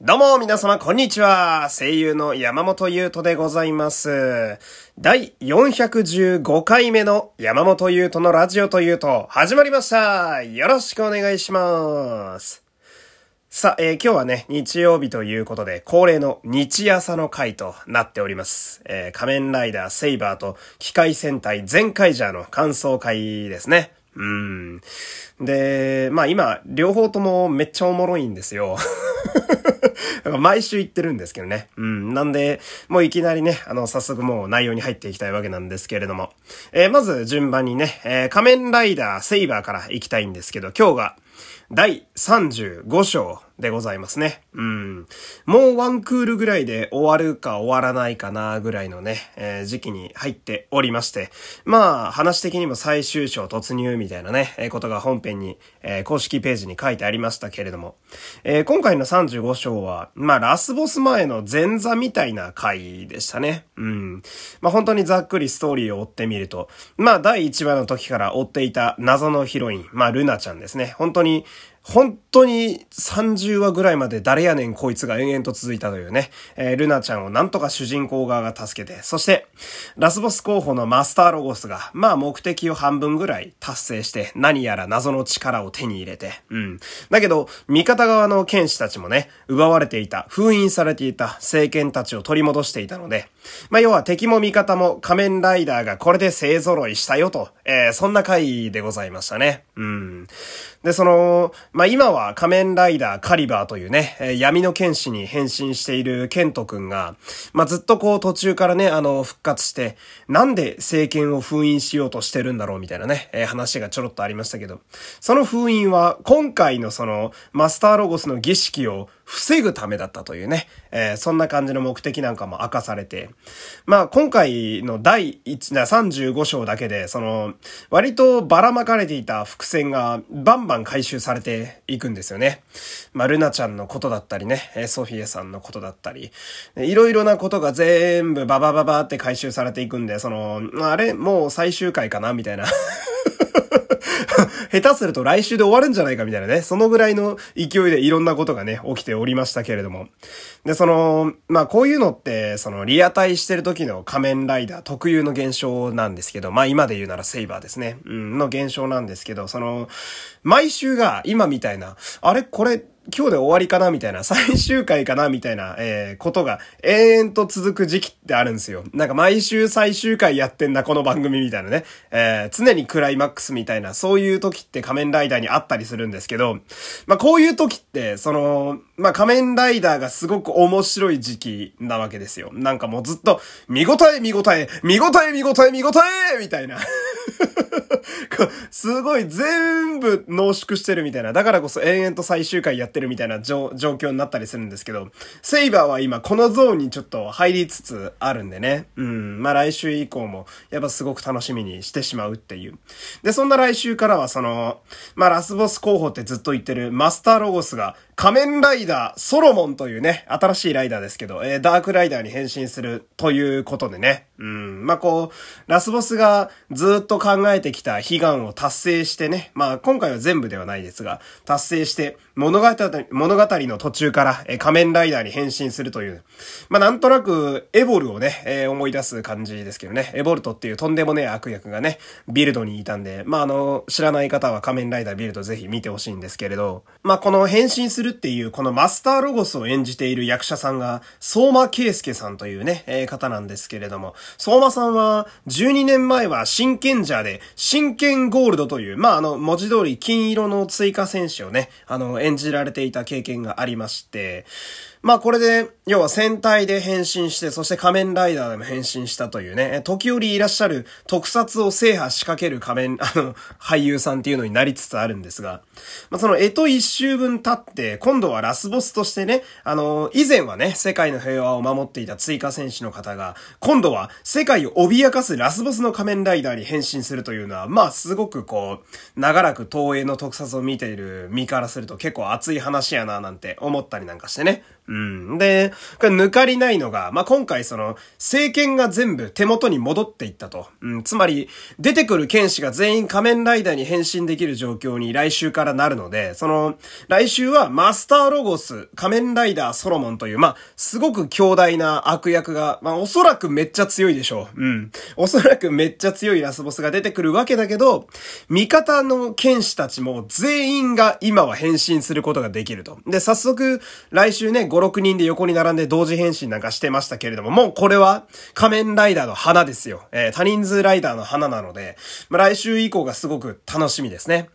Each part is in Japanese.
どうも皆様こんにちは。声優の山本優斗でございます。第415回目の山本優斗のラジオというと始まりました。よろしくお願いします。さあ、えー今日はね、日曜日ということで、恒例の日朝の回となっております。えー仮面ライダーセイバーと機械戦隊全カイジャーの感想会ですね。うん。で、まあ今、両方ともめっちゃおもろいんですよ。だか毎週言ってるんですけどね。うん。なんで、もういきなりね、あの、早速もう内容に入っていきたいわけなんですけれども。えーまず順番にね、えー仮面ライダーセイバーから行きたいんですけど、今日が、第35章でございますね。うん。もうワンクールぐらいで終わるか終わらないかなぐらいのね、えー時期に入っておりまして。まあ、話的にも最終章突入みたいなね、えーことが本編に、えー公式ページに書いてありましたけれども。えー今回の35章は、まあ、ラスボス前の前座みたいな回でしたね。うん。まあ、本当にざっくりストーリーを追ってみると、まあ、第1話の時から追っていた謎のヒロイン、まあ、ルナちゃんですね。本当に、本当に30話ぐらいまで誰やねんこいつが延々と続いたというね、えールナちゃんをなんとか主人公側が助けて、そして、ラスボス候補のマスターロゴスが、まあ目的を半分ぐらい達成して、何やら謎の力を手に入れて、うん。だけど、味方側の剣士たちもね、奪われていた、封印されていた聖剣たちを取り戻していたので、まあ要は敵も味方も仮面ライダーがこれで勢揃いしたよと、えーそんな回でございましたね。うん。で、その、まあ、今は仮面ライダーカリバーというね、えー闇の剣士に変身しているケント君が、まあ、ずっとこう途中からね、あの、復活して、なんで政権を封印しようとしてるんだろうみたいなね、えー話がちょろっとありましたけど、その封印は今回のその、マスターロゴスの儀式を防ぐためだったというね、えーそんな感じの目的なんかも明かされて、まあ今回の第1、な35章だけで、その、割とばらまかれていた伏線がバンバン回収されていくんですよね。まあルナちゃんのことだったりね、ソフィエさんのことだったり、いろいろなことが全部ババババって回収されていくんで、その、あれもう最終回かなみたいな。下手すると来週で終わるんじゃないかみたいなね。そのぐらいの勢いでいろんなことがね、起きておりましたけれども。で、その、まあこういうのって、そのリアタイしてる時の仮面ライダー特有の現象なんですけど、まあ今で言うならセイバーですね。うん、の現象なんですけど、その、毎週が今みたいな、あれこれ、今日で終わりかなみたいな、最終回かなみたいな、えー、ことが永遠と続く時期ってあるんですよ。なんか毎週最終回やってんな、この番組みたいなね。えー、常にクライマックスみたいな、そういう時って仮面ライダーにあったりするんですけど、まあこういう時って、その、まあ仮面ライダーがすごく面白い時期なわけですよ。なんかもうずっと、見応え見応え、見応え見応え見応えみたいな。すごい全部濃縮してるみたいな。だからこそ延々と最終回やってるみたいな状状況になったりするんですけど、セイバーは今このゾーンにちょっと入りつつあるんでね。うん。まあ来週以降もやっぱすごく楽しみにしてしまうっていう。で、そんな来週からはその、まあラスボス候補ってずっと言ってるマスターロゴスが仮面ライダーソロモンというね、新しいライダーですけど、えーダークライダーに変身するということでね。うん。まあこう、ラスボスがずっと考えてきた悲願を達成してね。まあ今回は全部ではないですが、達成して物語、物語の途中から、えー仮面ライダーに変身するという。まあなんとなくエボルをね、えー思い出す感じですけどね。エボルトっていうとんでもねえ悪役がね、ビルドにいたんで、まああの、知らない方は仮面ライダービルドぜひ見てほしいんですけれど、まあこの変身するっていうこのマスターロゴスを演じている役者さんが、相馬圭介さんというね、えー方なんですけれども、相馬さんは12年前は真剣者で、真剣ゴールドという、まああの、文字通り金色の追加選手をね、あの、演じられていた経験がありまして、まあこれで、要は戦隊で変身して、そして仮面ライダーでも変身したというね、時折いらっしゃる特撮を制覇仕掛ける仮面、あの、俳優さんっていうのになりつつあるんですが、まあその干支一周分経って、今度はラスボスとしてね、あの、以前はね、世界の平和を守っていた追加戦士の方が、今度は世界を脅かすラスボスの仮面ライダーに変身するというのは、まあすごくこう、長らく東映の特撮を見ている身からすると結構熱い話やななんて思ったりなんかしてね。うん。で、これ抜かりないのが、まあ、今回その、政権が全部手元に戻っていったと。うん。つまり、出てくる剣士が全員仮面ライダーに変身できる状況に来週からなるので、その、来週はマスターロゴス、仮面ライダーソロモンという、まあ、すごく強大な悪役が、まあ、おそらくめっちゃ強いでしょう。うん。おそらくめっちゃ強いラスボスが出てくるわけだけど、味方の剣士たちも全員が今は変身することができると。で、早速、来週ね、5、6人で横に並んで同時変身なんかしてましたけれども、もうこれは仮面ライダーの花ですよ。えー、多人数ライダーの花なので、まあ、来週以降がすごく楽しみですね。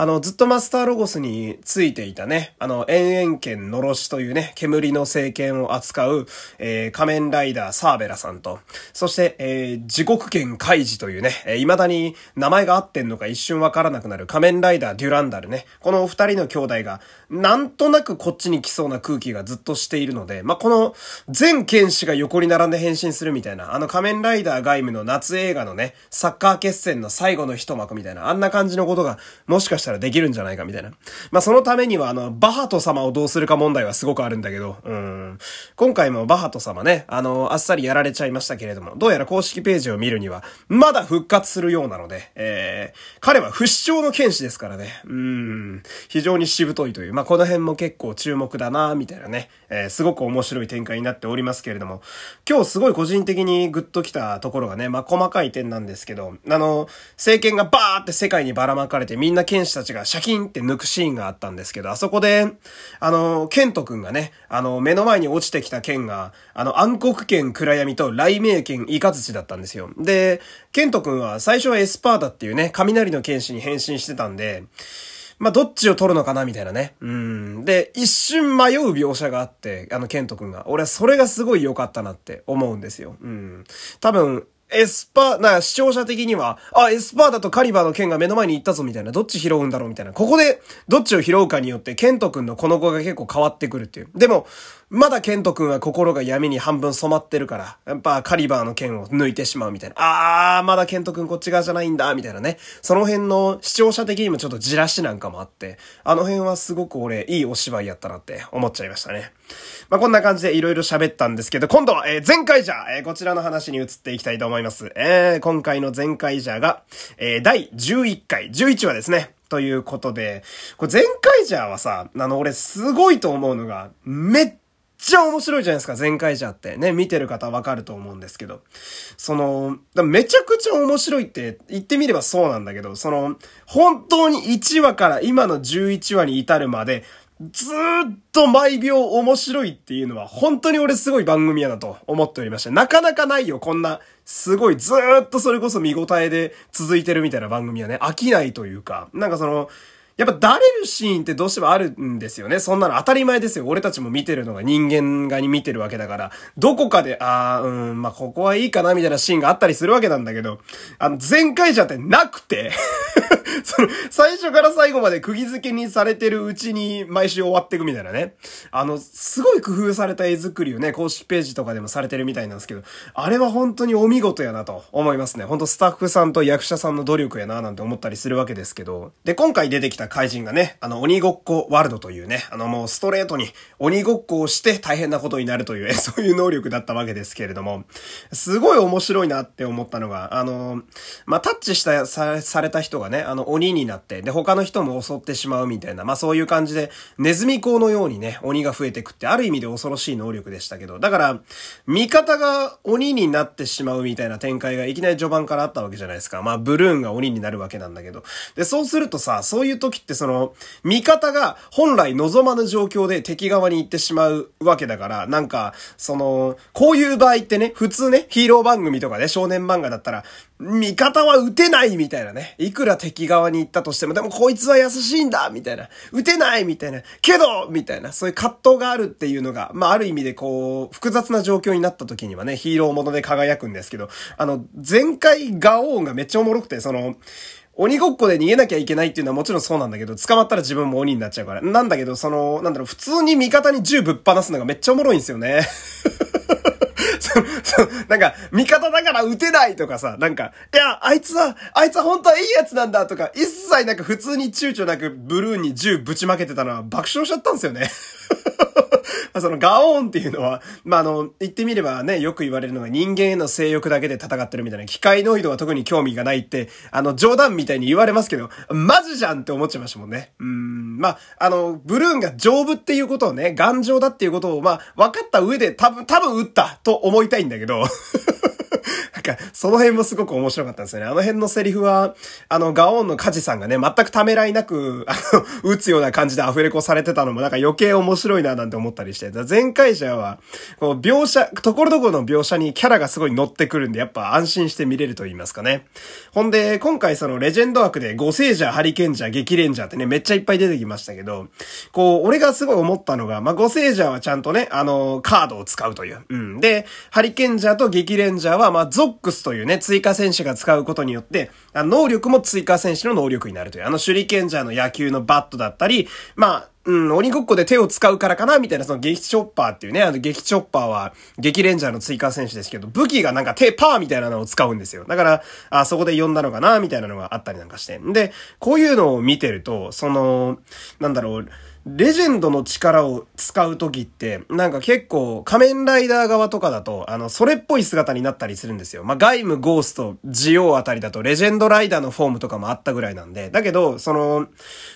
あの、ずっとマスターロゴスについていたね、あの、延々剣のろしというね、煙の聖剣を扱う、えー、仮面ライダーサーベラさんと、そして、えー、地獄剣カイジというね、えー、未だに名前が合ってんのか一瞬わからなくなる仮面ライダーデュランダルね、このお二人の兄弟が、なんとなくこっちに来そうな空気がずっとしているので、まあ、この、全剣士が横に並んで変身するみたいな、あの仮面ライダー外務の夏映画のね、サッカー決戦の最後の一幕みたいな、あんな感じのことが、もしかしたらしたらできるんじゃないかみたいな。まあ、そのためには、あの、バハト様をどうするか問題はすごくあるんだけど、うん。今回もバハト様ね、あの、あっさりやられちゃいましたけれども、どうやら公式ページを見るには、まだ復活するようなので、えー、彼は不死鳥の剣士ですからね、うん、非常にしぶといという、まあ、この辺も結構注目だなみたいなね、えー、すごく面白い展開になっておりますけれども、今日すごい個人的にグッときたところがね、まあ、細かい点なんですけど、あの、政権がバーって世界にばらまかれてみんな剣士たちがシャキンって抜くシーンがあったんですけど、あそこで、あの、ケント君がね、あの、目の前に落ちてきた剣が、あの、暗黒剣暗闇と雷鳴剣イカズチだったんですよ。で、ケント君は最初はエスパーダっていうね、雷の剣士に変身してたんで、まあ、どっちを取るのかなみたいなね。うん。で、一瞬迷う描写があって、あの、ケント君が。俺はそれがすごい良かったなって思うんですよ。うん。多分、エスパー、な、視聴者的には、あ、エスパーダとカリバーの剣が目の前に行ったぞみたいな、どっち拾うんだろうみたいな。ここで、どっちを拾うかによって、ケント君の今後が結構変わってくるっていう。でも、まだケント君は心が闇に半分染まってるから、やっぱカリバーの剣を抜いてしまうみたいな。あー、まだケント君こっち側じゃないんだ、みたいなね。その辺の視聴者的にもちょっとじらしなんかもあって、あの辺はすごく俺、いいお芝居やったなって思っちゃいましたね。まあ、こんな感じで色々喋ったんですけど、今度は、えー、前回じゃ、えー、こちらの話に移っていきたいと思います。えー、今回の前回じゃが、えー、第11回、11話ですね。ということで、これ前回じゃはさ、あの、俺すごいと思うのが、めっちゃ面白いじゃないですか、前回じゃって。ね、見てる方わかると思うんですけど。その、めちゃくちゃ面白いって言ってみればそうなんだけど、その、本当に1話から今の11話に至るまで、ずーっと毎秒面白いっていうのは本当に俺すごい番組やなと思っておりました。なかなかないよ、こんな、すごいずーっとそれこそ見応えで続いてるみたいな番組はね、飽きないというか、なんかその、やっぱだれるシーンってどうしてもあるんですよね。そんなの当たり前ですよ。俺たちも見てるのが人間がに見てるわけだから、どこかで、あー、うん、まあ、ここはいいかなみたいなシーンがあったりするわけなんだけど、あの、前回じゃってなくて その、最初から最後まで釘付けにされてるうちに毎週終わっていくみたいなね。あの、すごい工夫された絵作りをね、公式ページとかでもされてるみたいなんですけど、あれは本当にお見事やなと思いますね。本当スタッフさんと役者さんの努力やななんて思ったりするわけですけど。で、今回出てきた怪人がね、あの、鬼ごっこワールドというね、あのもうストレートに鬼ごっこをして大変なことになるという、そういう能力だったわけですけれども、すごい面白いなって思ったのが、あの、まあ、タッチした、さ、された人がね、あの、鬼になって、で、他の人も襲ってしまうみたいな、まあ、そういう感じで、ネズミ講のようにね、鬼が増えてくって、ある意味で恐ろしい能力でしたけど、だから、味方が鬼になってしまうみたいな展開がいきなり序盤からあったわけじゃないですか。まあ、ブルーンが鬼になるわけなんだけど。で、そうするとさ、そういう時ってその、味方が本来望まぬ状況で敵側に行ってしまうわけだから、なんか、その、こういう場合ってね、普通ね、ヒーロー番組とかね、少年漫画だったら、味方は撃てないみたいなね。いくら敵側に行ったとしても、でもこいつは優しいんだみたいな。撃てないみたいな。けどみたいな。そういう葛藤があるっていうのが、まあ、ある意味でこう、複雑な状況になった時にはね、ヒーローもので輝くんですけど、あの、前回ガオーンがめっちゃおもろくて、その、鬼ごっこで逃げなきゃいけないっていうのはもちろんそうなんだけど、捕まったら自分も鬼になっちゃうから。なんだけど、その、なんだろう、普通に味方に銃ぶっ放すのがめっちゃおもろいんですよね。そ、う、なんか、味方だから撃てないとかさ、なんか、いや、あいつは、あいつは本当はいいやつなんだとか、一切なんか普通に躊躇なくブルーに銃ぶちまけてたのは爆笑しちゃったんですよね。そのガオーンっていうのは、まあ、あの、言ってみればね、よく言われるのが人間への性欲だけで戦ってるみたいな、機械ノイドは特に興味がないって、あの、冗談みたいに言われますけど、マジじゃんって思っちゃいましたもんね。うん、まあ、あの、ブルーンが丈夫っていうことをね、頑丈だっていうことを、まあ、分かった上で多分、多分撃ったと思いたいんだけど、か、その辺もすごく面白かったんですよね。あの辺のセリフは、あの、ガオーンのカジさんがね、全くためらいなく、あの、撃つような感じでアフレコされてたのもなんか余計面白いななんて思ったりして、前回者は、こう、描写、ところどころの描写にキャラがすごい乗ってくるんで、やっぱ安心して見れると言いますかね。ほんで、今回そのレジェンド枠で、ゴセージャー、ハリケンジャー、激レンジャーってね、めっちゃいっぱい出てきましたけど、こう、俺がすごい思ったのが、まあ、ゴセージャーはちゃんとね、あの、カードを使うという。うん。で、ハリケンジャーと激レンジャーは、まあ、ゾックスというね、追加選手が使うことによって、あ能力も追加選手の能力になるという、あの手裏剣ジャーの野球のバットだったり、まあ、うん、鬼ごっこで手を使うからかなみたいな、その激チョッパーっていうね、あの激チョッパーは激レンジャーの追加選手ですけど、武器がなんか手パーみたいなのを使うんですよ。だから、あ、そこで呼んだのかなみたいなのがあったりなんかして。で、こういうのを見てると、その、なんだろう、レジェンドの力を使う時って、なんか結構仮面ライダー側とかだと、あの、それっぽい姿になったりするんですよ。まあ、ガイム、ゴースト、ジオーあたりだと、レジェンドライダーのフォームとかもあったぐらいなんで、だけど、その、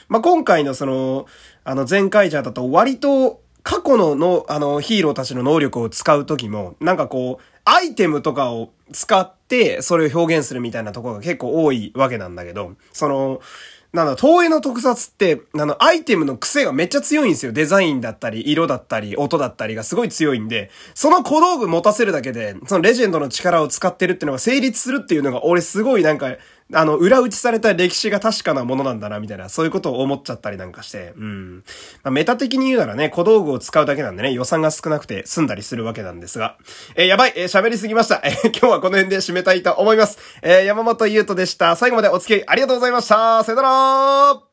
まあ、今回のその、あの、前回じゃだと割と、過去のの、あの、ヒーローたちの能力を使う時も、なんかこう、アイテムとかを使って、それを表現するみたいなところが結構多いわけなんだけど、その、なんだ、東映の特撮って、あの、アイテムの癖がめっちゃ強いんですよ。デザインだったり、色だったり、音だったりがすごい強いんで、その小道具持たせるだけで、そのレジェンドの力を使ってるっていうのが成立するっていうのが、俺すごいなんか、あの、裏打ちされた歴史が確かなものなんだな、みたいな、そういうことを思っちゃったりなんかして、うん。まあ、メタ的に言うならね、小道具を使うだけなんでね、予算が少なくて済んだりするわけなんですが。えー、やばい、えー、喋りすぎました。えー、今日はこの辺で締めたいと思います。えー、山本優斗でした。最後までお付き合いありがとうございました。さよなら